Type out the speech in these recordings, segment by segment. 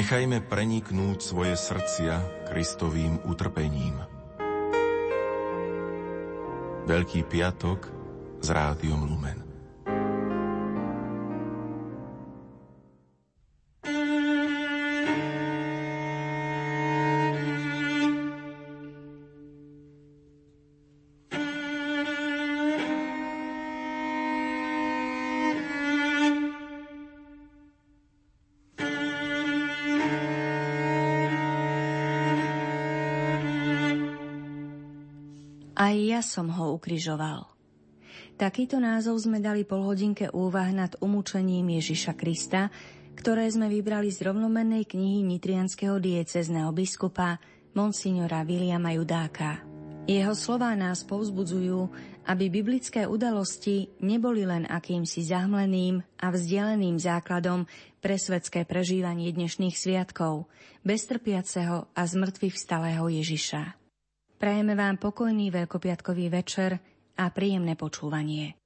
Nechajme preniknúť svoje srdcia Kristovým utrpením. Veľký piatok s rádiom Lumen. Som ho ukrižoval. Takýto názov sme dali polhodinke úvah nad umúčením Ježiša Krista, ktoré sme vybrali z rovnomennej knihy nitrianského diecezneho biskupa Monsignora Viliama Judáka. Jeho slová nás povzbudzujú, aby biblické udalosti neboli len akýmsi zahmleným a vzdialeným základom pre svetské prežívanie dnešných sviatkov, beztrpiaceho a zmrtvých vstalého Ježiša. Prajeme vám pokojný veľkopiatkový večer a príjemné počúvanie.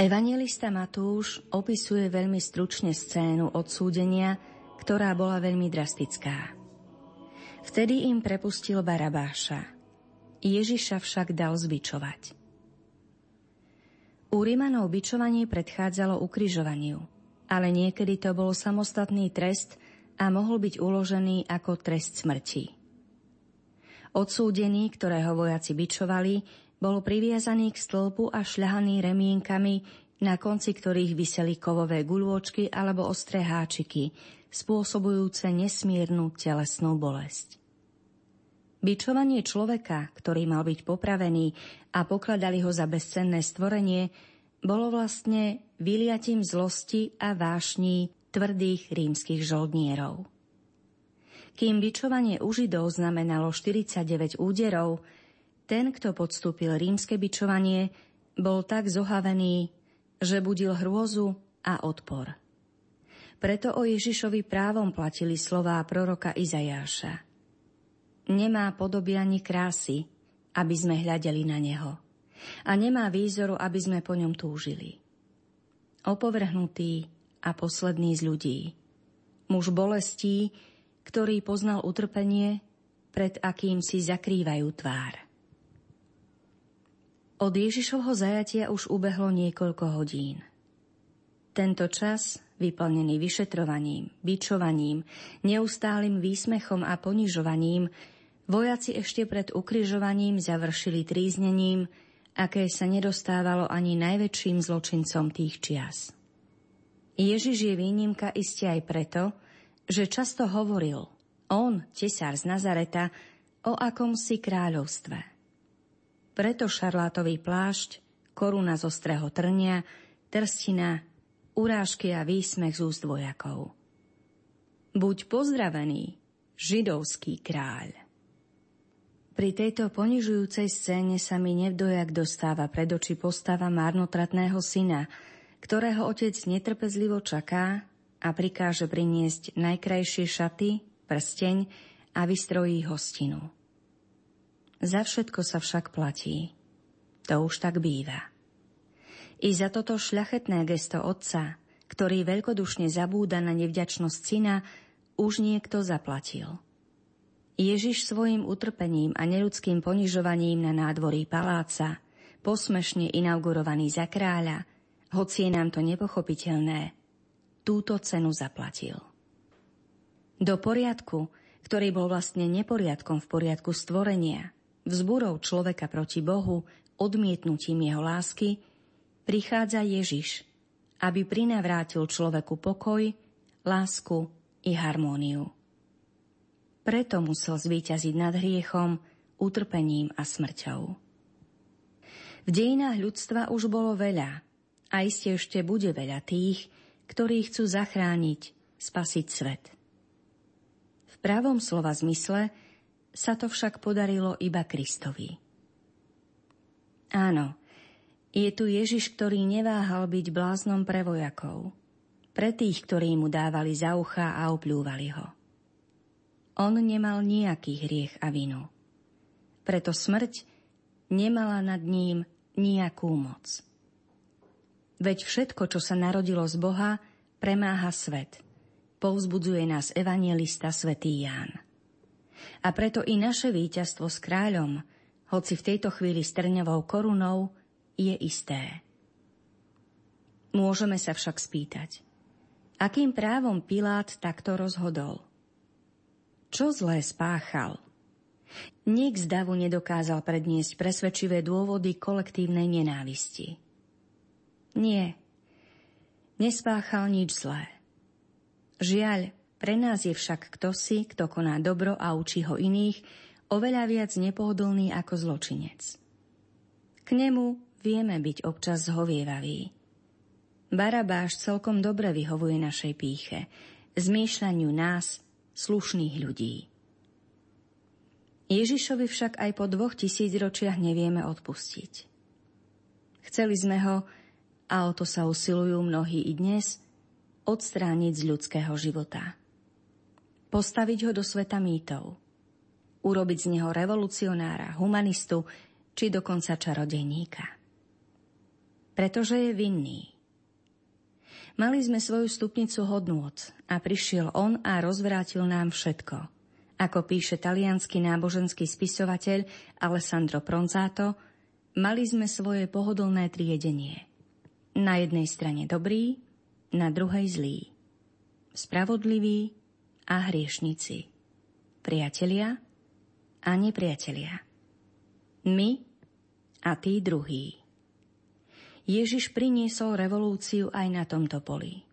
Evangelista Matúš opisuje veľmi stručne scénu odsúdenia, ktorá bola veľmi drastická. Vtedy im prepustil Barabáša. Ježiša však dal zbičovať. U Rimanov bičovanie predchádzalo ukrižovaniu, ale niekedy to bol samostatný trest a mohol byť uložený ako trest smrti. Odsúdení, ktorého vojaci bičovali, bol priviazaný k stĺpu a šľahaný remienkami, na konci ktorých vyseli kovové guľôčky alebo ostré háčiky, spôsobujúce nesmiernu telesnú bolesť. Bičovanie človeka, ktorý mal byť popravený a pokladali ho za bezcenné stvorenie, bolo vlastne vyliatím zlosti a vášní tvrdých rímskych žoldnierov. Kým bičovanie u Židov znamenalo 49 úderov, ten, kto podstúpil rímske bičovanie, bol tak zohavený, že budil hrôzu a odpor. Preto o Ježišovi právom platili slová proroka Izajáša. Nemá podoby ani krásy, aby sme hľadeli na neho. A nemá výzoru, aby sme po ňom túžili. Opovrhnutý a posledný z ľudí. Muž bolestí, ktorý poznal utrpenie, pred akým si zakrývajú tvár. Od Ježišovho zajatia už ubehlo niekoľko hodín. Tento čas, vyplnený vyšetrovaním, bičovaním, neustálým výsmechom a ponižovaním, vojaci ešte pred ukrižovaním završili tríznením, aké sa nedostávalo ani najväčším zločincom tých čias. Ježiš je výnimka iste aj preto, že často hovoril, on, tesár z Nazareta, o akomsi kráľovstve. Preto šarlátový plášť, koruna z ostrého trnia, trstina, urážky a výsmech z úst vojakov. Buď pozdravený, židovský kráľ. Pri tejto ponižujúcej scéne sa mi nevdojak dostáva pred oči postava marnotratného syna, ktorého otec netrpezlivo čaká a prikáže priniesť najkrajšie šaty, prsteň a vystrojí hostinu. Za všetko sa však platí. To už tak býva. I za toto šľachetné gesto otca, ktorý veľkodušne zabúda na nevďačnosť syna, už niekto zaplatil – Ježiš svojim utrpením a neludským ponižovaním na nádvorí paláca, posmešne inaugurovaný za kráľa, hoci je nám to nepochopiteľné, túto cenu zaplatil. Do poriadku, ktorý bol vlastne neporiadkom v poriadku stvorenia, vzburou človeka proti Bohu, odmietnutím jeho lásky, prichádza Ježiš, aby prinavrátil človeku pokoj, lásku i harmóniu. Preto musel zvíťaziť nad hriechom, utrpením a smrťou. V dejinách ľudstva už bolo veľa a iste ešte bude veľa tých, ktorí chcú zachrániť, spasiť svet. V pravom slova zmysle sa to však podarilo iba Kristovi. Áno, je tu Ježiš, ktorý neváhal byť bláznom pre vojakov, pre tých, ktorí mu dávali za ucha a opľúvali ho. On nemal nejaký hriech a vinu. Preto smrť nemala nad ním nejakú moc. Veď všetko, čo sa narodilo z Boha, premáha svet. Povzbudzuje nás evangelista svätý Ján. A preto i naše víťazstvo s kráľom, hoci v tejto chvíli s trňovou korunou, je isté. Môžeme sa však spýtať, akým právom Pilát takto rozhodol – čo zlé spáchal? Nik z davu nedokázal predniesť presvedčivé dôvody kolektívnej nenávisti. Nie, nespáchal nič zlé. Žiaľ, pre nás je však kto si, kto koná dobro a učí ho iných, oveľa viac nepohodlný ako zločinec. K nemu vieme byť občas zhovievavý. Barabáš celkom dobre vyhovuje našej píche, zmýšľaniu nás, slušných ľudí. Ježišovi však aj po dvoch tisíc ročiach nevieme odpustiť. Chceli sme ho, a o to sa usilujú mnohí i dnes, odstrániť z ľudského života. Postaviť ho do sveta mýtov. Urobiť z neho revolucionára, humanistu či dokonca čarodejníka. Pretože je vinný – Mali sme svoju stupnicu hodnôt a prišiel on a rozvrátil nám všetko. Ako píše talianský náboženský spisovateľ Alessandro Pronzato, mali sme svoje pohodlné triedenie. Na jednej strane dobrý, na druhej zlý. Spravodliví a hriešnici. Priatelia a nepriatelia. My a tí druhí. Ježiš priniesol revolúciu aj na tomto poli.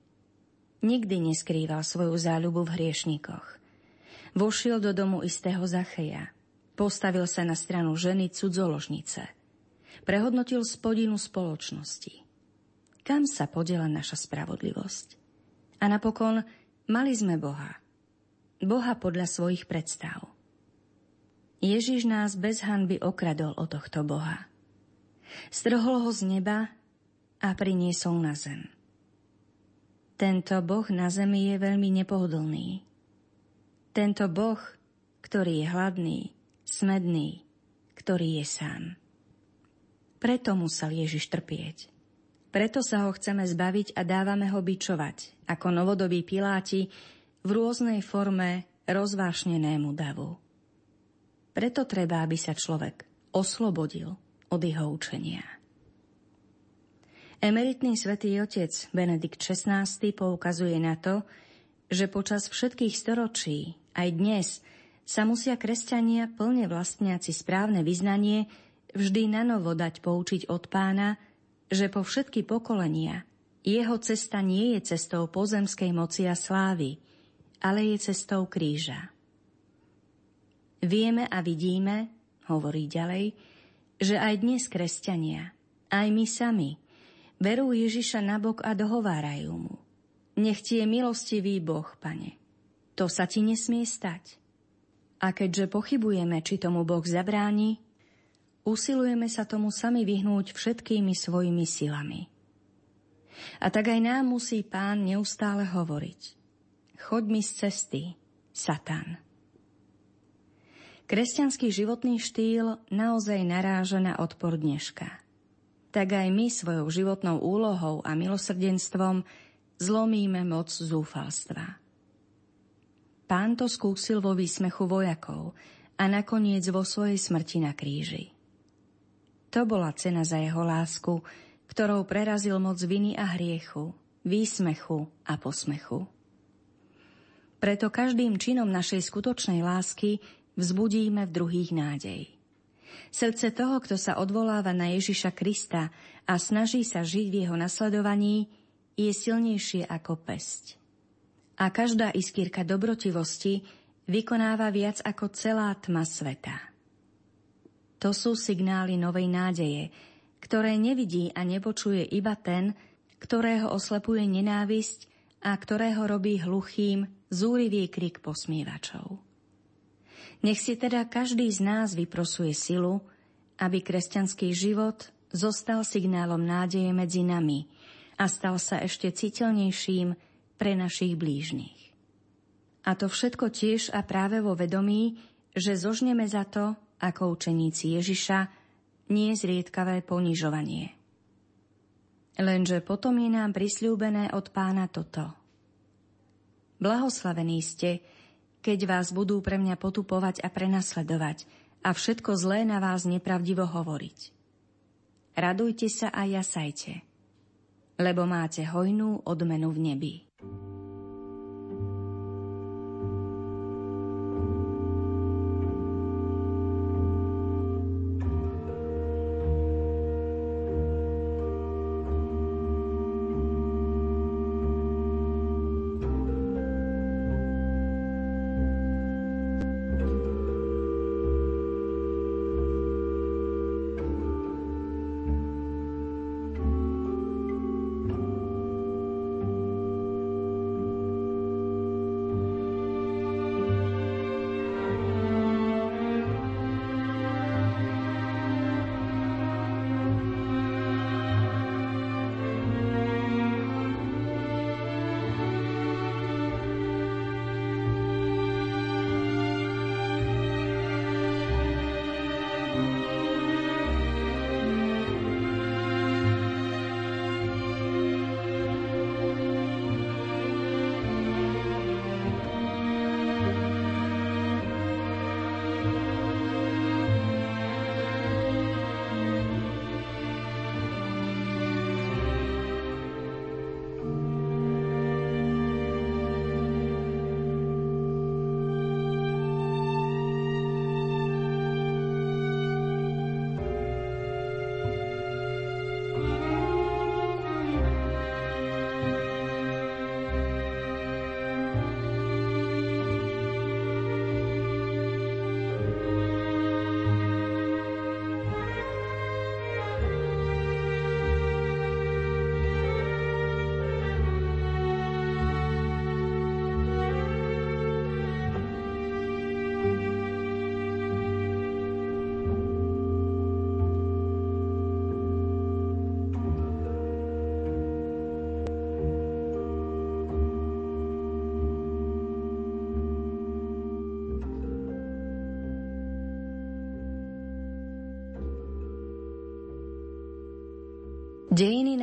Nikdy neskrýval svoju záľubu v hriešnikoch. Vošiel do domu istého Zacheja. Postavil sa na stranu ženy cudzoložnice. Prehodnotil spodinu spoločnosti. Kam sa podela naša spravodlivosť? A napokon mali sme Boha. Boha podľa svojich predstav. Ježiš nás bez hanby okradol o tohto Boha. Strhol ho z neba a priniesol na zem. Tento Boh na zemi je veľmi nepohodlný. Tento Boh, ktorý je hladný, smedný, ktorý je sám. Preto musel Ježiš trpieť. Preto sa ho chceme zbaviť a dávame ho bičovať, ako novodobí piláti, v rôznej forme rozvášnenému davu. Preto treba, aby sa človek oslobodil od jeho učenia. Emeritný svätý otec Benedikt XVI poukazuje na to, že počas všetkých storočí, aj dnes, sa musia kresťania plne vlastniaci správne vyznanie vždy na novo dať poučiť od pána, že po všetky pokolenia jeho cesta nie je cestou pozemskej moci a slávy, ale je cestou kríža. Vieme a vidíme, hovorí ďalej, že aj dnes kresťania, aj my sami, Berú Ježiša nabok a dohovárajú mu. Nech ti je milostivý Boh, pane. To sa ti nesmie stať. A keďže pochybujeme, či tomu Boh zabráni, usilujeme sa tomu sami vyhnúť všetkými svojimi silami. A tak aj nám musí pán neustále hovoriť. Choď mi z cesty, Satan. Kresťanský životný štýl naozaj naráža na odpor dneška. Tak aj my svojou životnou úlohou a milosrdenstvom zlomíme moc zúfalstva. Pán to skúsil vo výsmechu vojakov a nakoniec vo svojej smrti na kríži. To bola cena za jeho lásku, ktorou prerazil moc viny a hriechu, výsmechu a posmechu. Preto každým činom našej skutočnej lásky vzbudíme v druhých nádej. Srdce toho, kto sa odvoláva na Ježiša Krista a snaží sa žiť v jeho nasledovaní, je silnejšie ako pesť. A každá iskírka dobrotivosti vykonáva viac ako celá tma sveta. To sú signály novej nádeje, ktoré nevidí a nepočuje iba ten, ktorého oslepuje nenávisť a ktorého robí hluchým zúrivý krik posmievačov. Nech si teda každý z nás vyprosuje silu, aby kresťanský život zostal signálom nádeje medzi nami a stal sa ešte citeľnejším pre našich blížnych. A to všetko tiež a práve vo vedomí, že zožneme za to, ako učeníci Ježiša, nie zriedkavé ponižovanie. Lenže potom je nám prisľúbené od pána toto. Blahoslavení ste, keď vás budú pre mňa potupovať a prenasledovať a všetko zlé na vás nepravdivo hovoriť. Radujte sa a jasajte, lebo máte hojnú odmenu v nebi.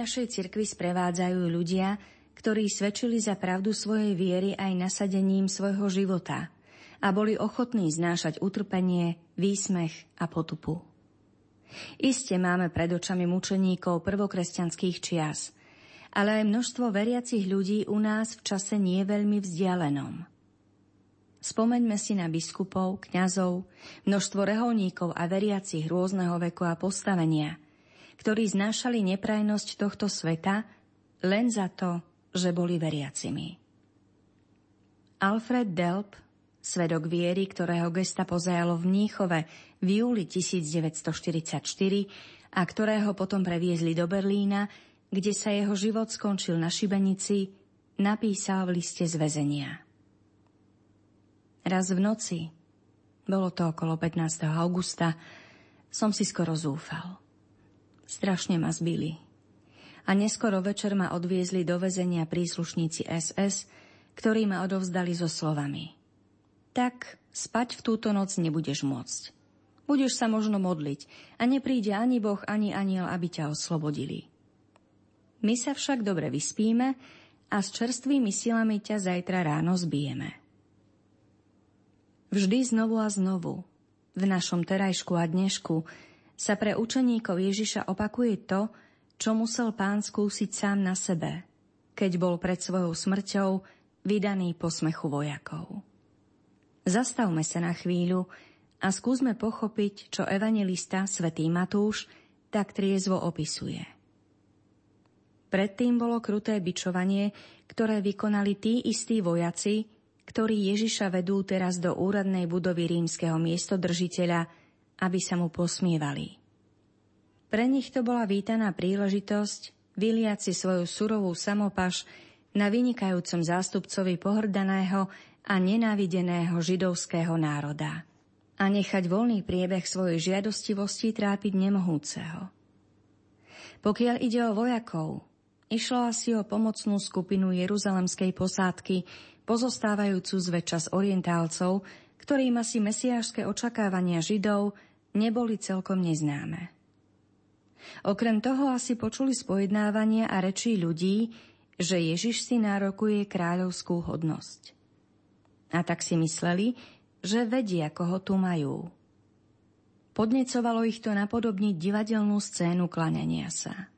Našej cirkvy sprevádzajú ľudia, ktorí svedčili za pravdu svojej viery aj nasadením svojho života a boli ochotní znášať utrpenie, výsmech a potupu. Iste máme pred očami mučeníkov prvokresťanských čias, ale aj množstvo veriacich ľudí u nás v čase nie veľmi vzdialenom. Spomeňme si na biskupov, kňazov, množstvo reholníkov a veriacich rôzneho veku a postavenia – ktorí znášali neprajnosť tohto sveta len za to, že boli veriacimi. Alfred Delp, svedok viery, ktorého gesta pozajalo v Mníchove v júli 1944 a ktorého potom previezli do Berlína, kde sa jeho život skončil na šibenici, napísal v liste z väzenia. Raz v noci, bolo to okolo 15. augusta, som si skoro zúfal. Strašne ma zbili. A neskoro večer ma odviezli do väzenia príslušníci SS, ktorí ma odovzdali so slovami. Tak spať v túto noc nebudeš môcť. Budeš sa možno modliť a nepríde ani Boh, ani aniel, aby ťa oslobodili. My sa však dobre vyspíme a s čerstvými silami ťa zajtra ráno zbijeme. Vždy znovu a znovu, v našom terajšku a dnešku, sa pre učeníkov Ježiša opakuje to, čo musel pán skúsiť sám na sebe, keď bol pred svojou smrťou vydaný po smechu vojakov. Zastavme sa na chvíľu a skúsme pochopiť, čo evangelista svätý Matúš tak triezvo opisuje. Predtým bolo kruté bičovanie, ktoré vykonali tí istí vojaci, ktorí Ježiša vedú teraz do úradnej budovy rímskeho miestodržiteľa, aby sa mu posmievali. Pre nich to bola vítaná príležitosť vyliať si svoju surovú samopaš na vynikajúcom zástupcovi pohrdaného a nenávideného židovského národa a nechať voľný priebeh svojej žiadostivosti trápiť nemohúceho. Pokiaľ ide o vojakov, išlo asi o pomocnú skupinu jeruzalemskej posádky, pozostávajúcu zväčša z orientálcov, ktorým asi mesiášske očakávania Židov neboli celkom neznáme. Okrem toho asi počuli spojednávania a rečí ľudí, že Ježiš si nárokuje kráľovskú hodnosť. A tak si mysleli, že vedia, koho tu majú. Podnecovalo ich to napodobniť divadelnú scénu klaňania sa.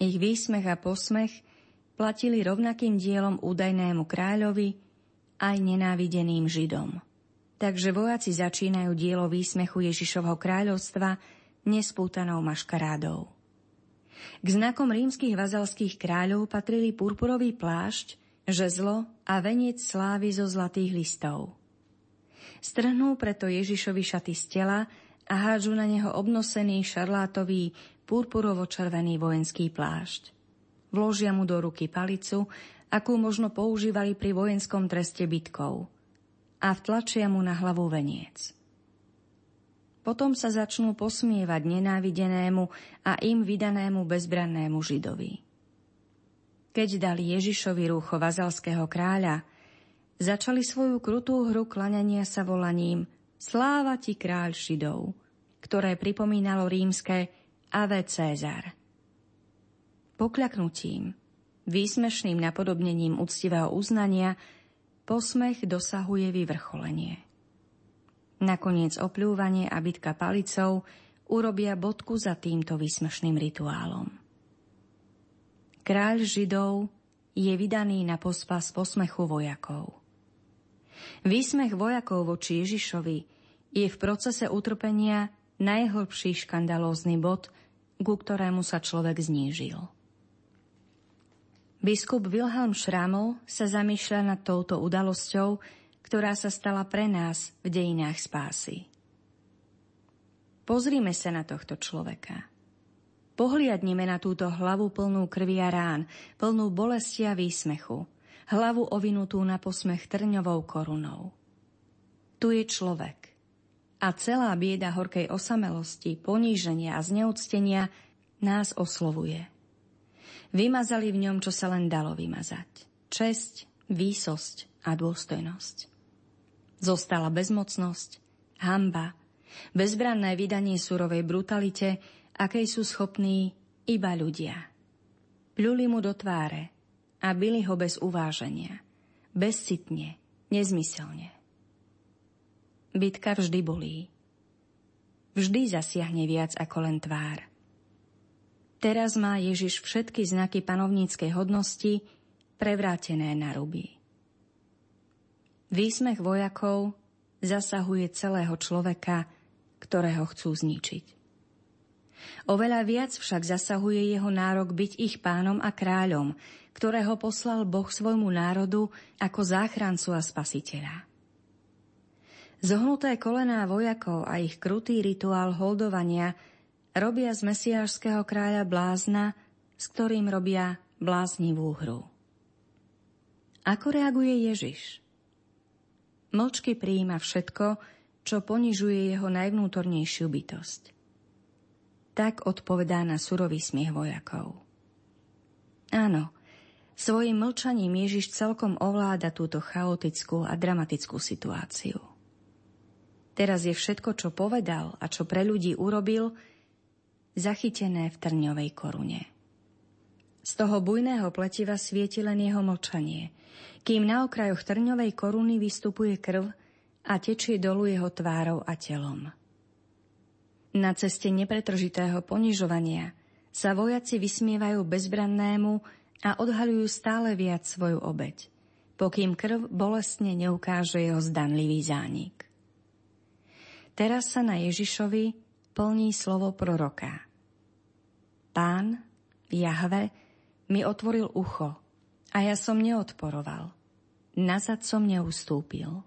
Ich výsmech a posmech platili rovnakým dielom údajnému kráľovi aj nenávideným Židom. Takže vojaci začínajú dielo výsmechu Ježišovho kráľovstva nespútanou maškarádou. K znakom rímskych vazalských kráľov patrili purpurový plášť, žezlo a veniec slávy zo zlatých listov. Strhnú preto Ježišovi šaty z tela a hádžu na neho obnosený šarlátový purpurovo-červený vojenský plášť. Vložia mu do ruky palicu, akú možno používali pri vojenskom treste bytkov a vtlačia mu na hlavu veniec. Potom sa začnú posmievať nenávidenému a im vydanému bezbrannému Židovi. Keď dali Ježišovi rúcho vazalského kráľa, začali svoju krutú hru klaňania sa volaním Sláva ti kráľ Židov, ktoré pripomínalo rímske Ave Cézar pokľaknutím, výsmešným napodobnením úctivého uznania, posmech dosahuje vyvrcholenie. Nakoniec opľúvanie a bitka palicou urobia bodku za týmto výsmešným rituálom. Kráľ Židov je vydaný na pospas posmechu vojakov. Výsmech vojakov voči Ježišovi je v procese utrpenia najhlbší škandalózny bod, ku ktorému sa človek znížil. Biskup Wilhelm Schrammel sa zamýšľa nad touto udalosťou, ktorá sa stala pre nás v dejinách spásy. Pozrime sa na tohto človeka. Pohliadnime na túto hlavu plnú krvi a rán, plnú bolesti a výsmechu, hlavu ovinutú na posmech trňovou korunou. Tu je človek. A celá bieda horkej osamelosti, poníženia a zneúctenia nás oslovuje – Vymazali v ňom, čo sa len dalo vymazať. Česť, výsosť a dôstojnosť. Zostala bezmocnosť, hamba, bezbranné vydanie surovej brutalite, akej sú schopní iba ľudia. Pľuli mu do tváre a byli ho bez uváženia, bezcitne, nezmyselne. Bitka vždy bolí. Vždy zasiahne viac ako len tvár – Teraz má Ježiš všetky znaky panovníckej hodnosti prevrátené na ruby. Výsmech vojakov zasahuje celého človeka, ktorého chcú zničiť. Oveľa viac však zasahuje jeho nárok byť ich pánom a kráľom, ktorého poslal Boh svojmu národu ako záchrancu a spasiteľa. Zohnuté kolená vojakov a ich krutý rituál holdovania – robia z mesiášského kráľa blázna, s ktorým robia bláznivú hru. Ako reaguje Ježiš? Mlčky prijíma všetko, čo ponižuje jeho najvnútornejšiu bytosť. Tak odpovedá na surový smiech vojakov. Áno, svojim mlčaním Ježiš celkom ovláda túto chaotickú a dramatickú situáciu. Teraz je všetko, čo povedal a čo pre ľudí urobil, zachytené v trňovej korune. Z toho bujného pletiva svieti len jeho mlčanie, kým na okrajoch trňovej koruny vystupuje krv a tečie dolu jeho tvárou a telom. Na ceste nepretržitého ponižovania sa vojaci vysmievajú bezbrannému a odhaľujú stále viac svoju obeď, pokým krv bolestne neukáže jeho zdanlivý zánik. Teraz sa na Ježišovi plní slovo proroka. Pán, Jahve, mi otvoril ucho a ja som neodporoval. Nazad som neustúpil.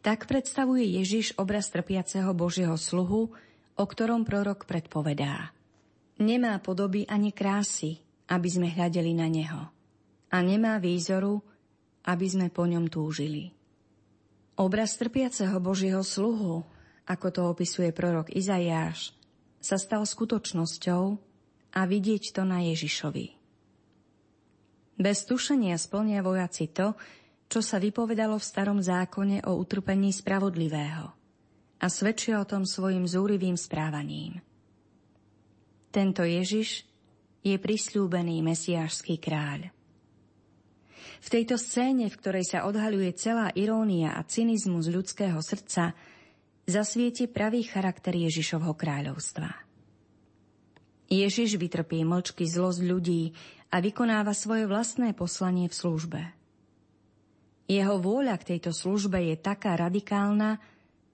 Tak predstavuje Ježiš obraz trpiaceho Božieho sluhu, o ktorom prorok predpovedá. Nemá podoby ani krásy, aby sme hľadeli na neho. A nemá výzoru, aby sme po ňom túžili. Obraz trpiaceho Božieho sluhu ako to opisuje prorok Izajáš, sa stal skutočnosťou a vidieť to na Ježišovi. Bez tušenia splnia vojaci to, čo sa vypovedalo v starom zákone o utrpení spravodlivého a svedčia o tom svojim zúrivým správaním. Tento Ježiš je prisľúbený mesiášský kráľ. V tejto scéne, v ktorej sa odhaľuje celá irónia a cynizmus ľudského srdca, zasvieti pravý charakter Ježišovho kráľovstva. Ježiš vytrpí mlčky zlosť ľudí a vykonáva svoje vlastné poslanie v službe. Jeho vôľa k tejto službe je taká radikálna,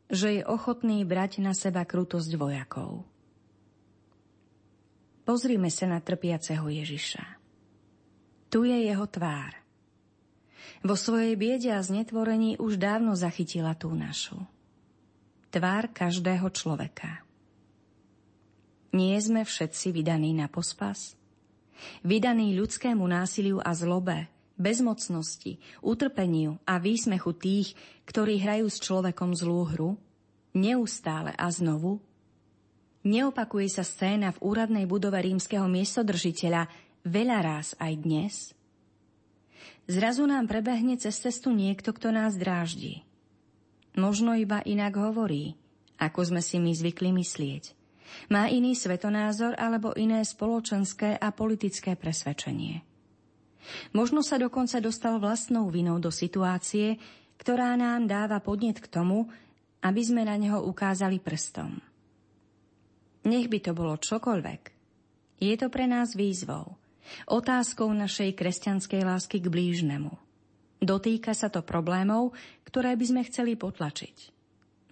že je ochotný brať na seba krutosť vojakov. Pozrime sa na trpiaceho Ježiša. Tu je jeho tvár. Vo svojej biede a znetvorení už dávno zachytila tú našu tvár každého človeka. Nie sme všetci vydaní na pospas? Vydaní ľudskému násiliu a zlobe, bezmocnosti, utrpeniu a výsmechu tých, ktorí hrajú s človekom zlú hru? Neustále a znovu? Neopakuje sa scéna v úradnej budove rímskeho miestodržiteľa veľa raz aj dnes? Zrazu nám prebehne cez cestu niekto, kto nás dráždi – Možno iba inak hovorí, ako sme si my zvykli myslieť. Má iný svetonázor alebo iné spoločenské a politické presvedčenie. Možno sa dokonca dostal vlastnou vinou do situácie, ktorá nám dáva podnet k tomu, aby sme na neho ukázali prstom. Nech by to bolo čokoľvek. Je to pre nás výzvou, otázkou našej kresťanskej lásky k blížnemu – Dotýka sa to problémov, ktoré by sme chceli potlačiť.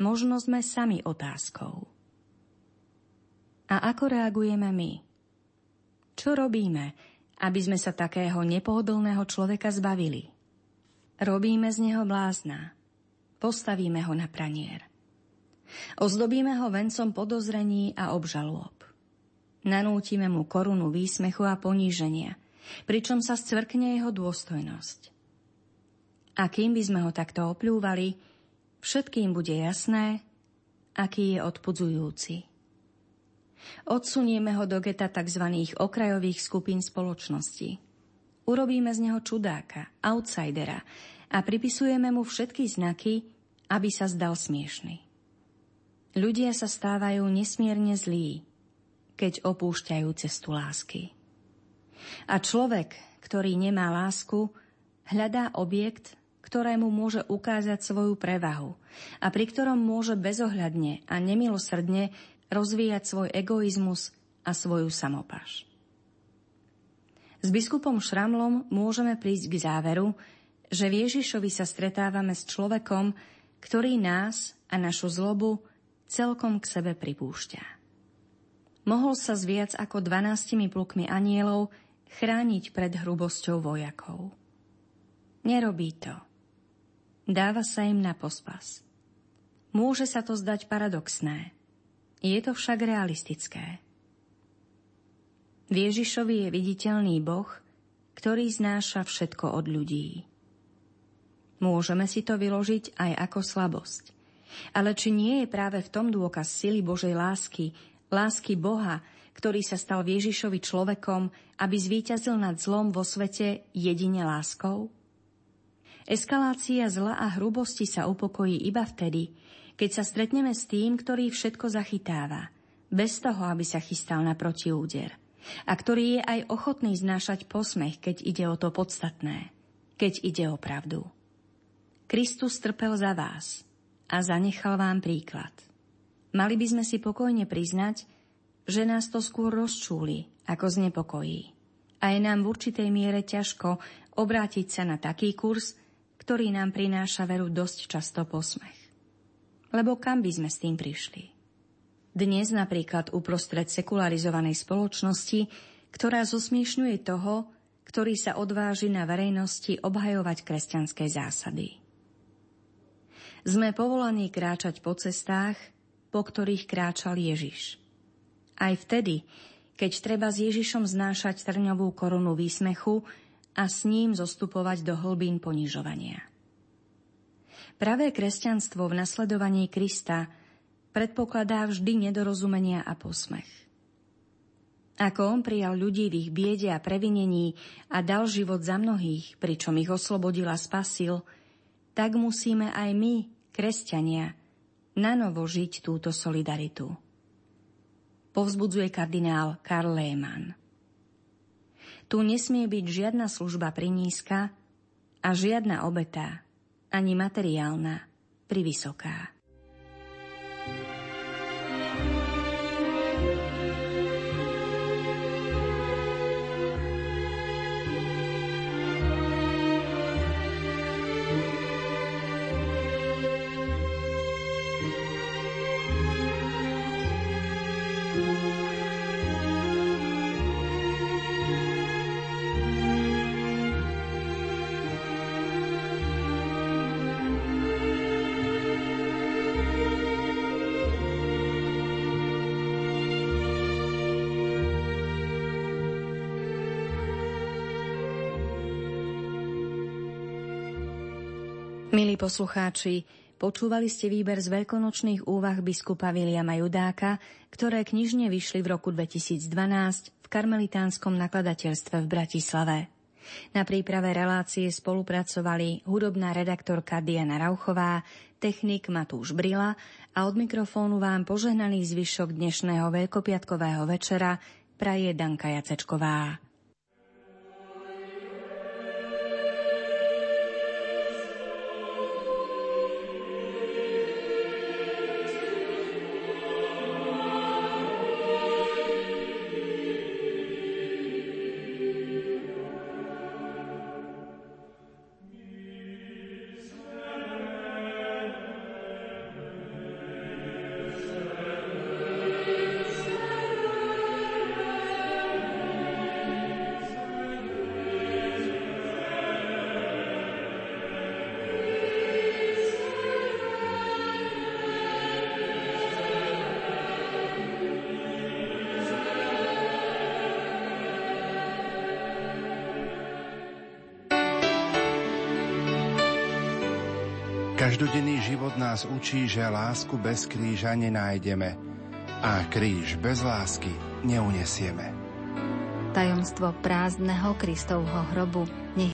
Možno sme sami otázkou. A ako reagujeme my? Čo robíme, aby sme sa takého nepohodlného človeka zbavili? Robíme z neho blázna. Postavíme ho na pranier. Ozdobíme ho vencom podozrení a obžalôb. Nanútime mu korunu výsmechu a poníženia, pričom sa scvrkne jeho dôstojnosť. A kým by sme ho takto opľúvali, všetkým bude jasné, aký je odpudzujúci. Odsunieme ho do geta tzv. okrajových skupín spoločnosti. Urobíme z neho čudáka, outsidera a pripisujeme mu všetky znaky, aby sa zdal smiešný. Ľudia sa stávajú nesmierne zlí, keď opúšťajú cestu lásky. A človek, ktorý nemá lásku, hľadá objekt, ktorému môže ukázať svoju prevahu a pri ktorom môže bezohľadne a nemilosrdne rozvíjať svoj egoizmus a svoju samopaš. S biskupom Šramlom môžeme prísť k záveru, že v Ježišovi sa stretávame s človekom, ktorý nás a našu zlobu celkom k sebe pripúšťa. Mohol sa s viac ako dvanáctimi plukmi anielov chrániť pred hrubosťou vojakov. Nerobí to dáva sa im na pospas. Môže sa to zdať paradoxné. Je to však realistické. V Ježišovi je viditeľný Boh, ktorý znáša všetko od ľudí. Môžeme si to vyložiť aj ako slabosť. Ale či nie je práve v tom dôkaz sily Božej lásky, lásky Boha, ktorý sa stal Ježišovi človekom, aby zvíťazil nad zlom vo svete jedine láskou? Eskalácia zla a hrubosti sa upokojí iba vtedy, keď sa stretneme s tým, ktorý všetko zachytáva, bez toho, aby sa chystal na protiúder, a ktorý je aj ochotný znášať posmech, keď ide o to podstatné, keď ide o pravdu. Kristus trpel za vás a zanechal vám príklad. Mali by sme si pokojne priznať, že nás to skôr rozčúli, ako znepokojí. A je nám v určitej miere ťažko obrátiť sa na taký kurz, ktorý nám prináša veru dosť často posmech. Lebo kam by sme s tým prišli? Dnes napríklad uprostred sekularizovanej spoločnosti, ktorá zosmiešňuje toho, ktorý sa odváži na verejnosti obhajovať kresťanské zásady. Sme povolaní kráčať po cestách, po ktorých kráčal Ježiš. Aj vtedy, keď treba s Ježišom znášať trňovú korunu výsmechu a s ním zostupovať do hlbín ponižovania. Pravé kresťanstvo v nasledovaní Krista predpokladá vždy nedorozumenia a posmech. Ako on prijal ľudí v ich biede a previnení a dal život za mnohých, pričom ich oslobodil a spasil, tak musíme aj my, kresťania, nanovo žiť túto solidaritu. Povzbudzuje kardinál Karl Lehmann. Tu nesmie byť žiadna služba prinízka a žiadna obeta, ani materiálna, privysoká. Milí poslucháči, počúvali ste výber z veľkonočných úvah biskupa Viliama Judáka, ktoré knižne vyšli v roku 2012 v karmelitánskom nakladateľstve v Bratislave. Na príprave relácie spolupracovali hudobná redaktorka Diana Rauchová, technik Matúš Brila a od mikrofónu vám požehnaný zvyšok dnešného veľkopiatkového večera praje Danka Jacečková. Každodenný život nás učí, že lásku bez kríža nenájdeme a kríž bez lásky neunesieme. Tajomstvo prázdneho Kristovho hrobu